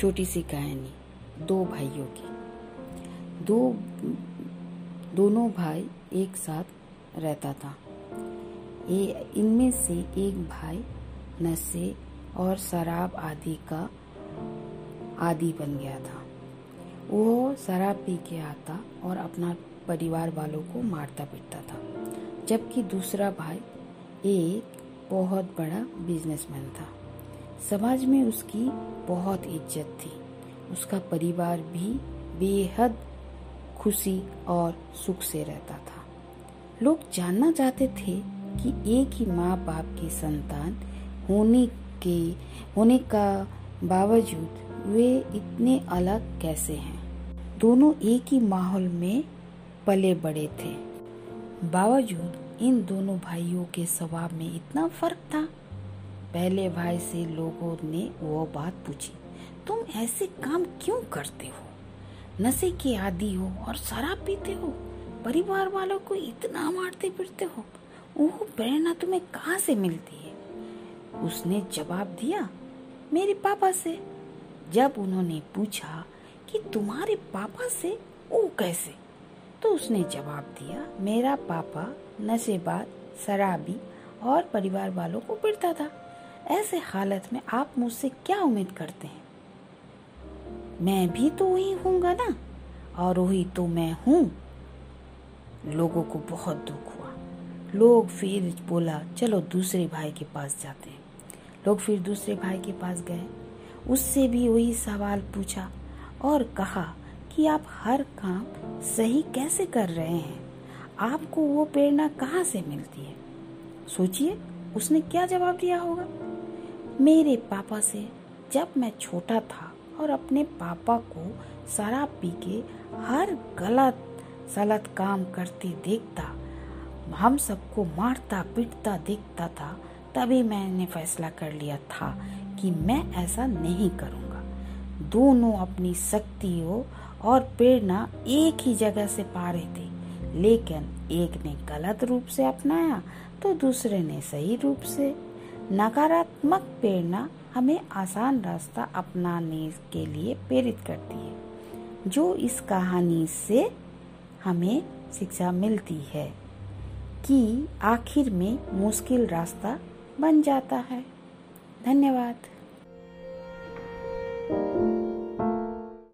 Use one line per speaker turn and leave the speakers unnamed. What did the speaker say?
छोटी सी कहानी, दो भाइयों की। दो, दोनों भाई एक साथ रहता था। ये इनमें से एक भाई नशे और शराब आदि का आदि बन गया था। वो शराब पी के आता और अपना परिवार वालों को मारता पीटता था। जबकि दूसरा भाई एक बहुत बड़ा बिजनेसमैन था। समाज में उसकी बहुत इज़्ज़त थी। उसका परिवार भी बेहद खुशी और सुख से रहता था। लोग जानना चाहते थे कि एक ही माँ बाप की संतान होने के, होने का बावजूद वे इतने अलग कैसे हैं? दोनों एक ही माहौल में पले बड़े थे। बावजूद इन दोनों भाइयों के स्वभाव में इतना फ़र्क था। पहले भाई से लोगों ने वो बात पूछी, तुम ऐसे काम क्यों करते हो? नशे के आदि हो और शराब पीते हो? परिवार वालों को इतना मारते फिरते हो? वो प्रेरणा तुम्हें कहाँ से मिलती है? उसने जवाब दिया, मेरे पापा से। जब उन्होंने पूछा कि तुम्हारे पापा से वो कैसे? तो उसने जवाब दिया, मेरा पापा नशेबाज, शराबी और परिवार वालों को पिटता था। ऐसे हालत में आप मुझसे क्या उम्मीद करते हैं? मैं भी तो वही हूँगा ना? और वही तो मैं हूँ। लोगों को बहुत दुख हुआ। लोग फिर बोला, चलो दूसरे भाई के पास जाते हैं। लोग फिर दूसरे भाई के पास गए। उससे भी वही सवाल पूछा और कहा कि आप हर काम सही कैसे कर रहे हैं? आपको वो प्रेरणा कहाँ से मिलती है? सोचिए, उसने क्या जवाब दिया होगा? मेरे पापा से जब मैं छोटा था और अपने पापा को शराब पी के हर गलत, सलत काम करते देखता, हम सबको मारता, पीटता, देखता था, तभी मैंने फैसला कर लिया था कि मैं ऐसा नहीं करूँगा। दोनों अपनी शक्तियों और प्रेरणा एक ही जगह से पा रहे थे, लेकिन एक ने गलत रूप से अपनाया तो दूसरे ने सही रूप से नकारात्मक प्रेरणा हमें आसान रास्ता अपनाने के लिए प्रेरित करती है, जो इस कहानी से हमें शिक्षा मिलती है कि आखिर में मुश्किल रास्ता बन जाता है। धन्यवाद।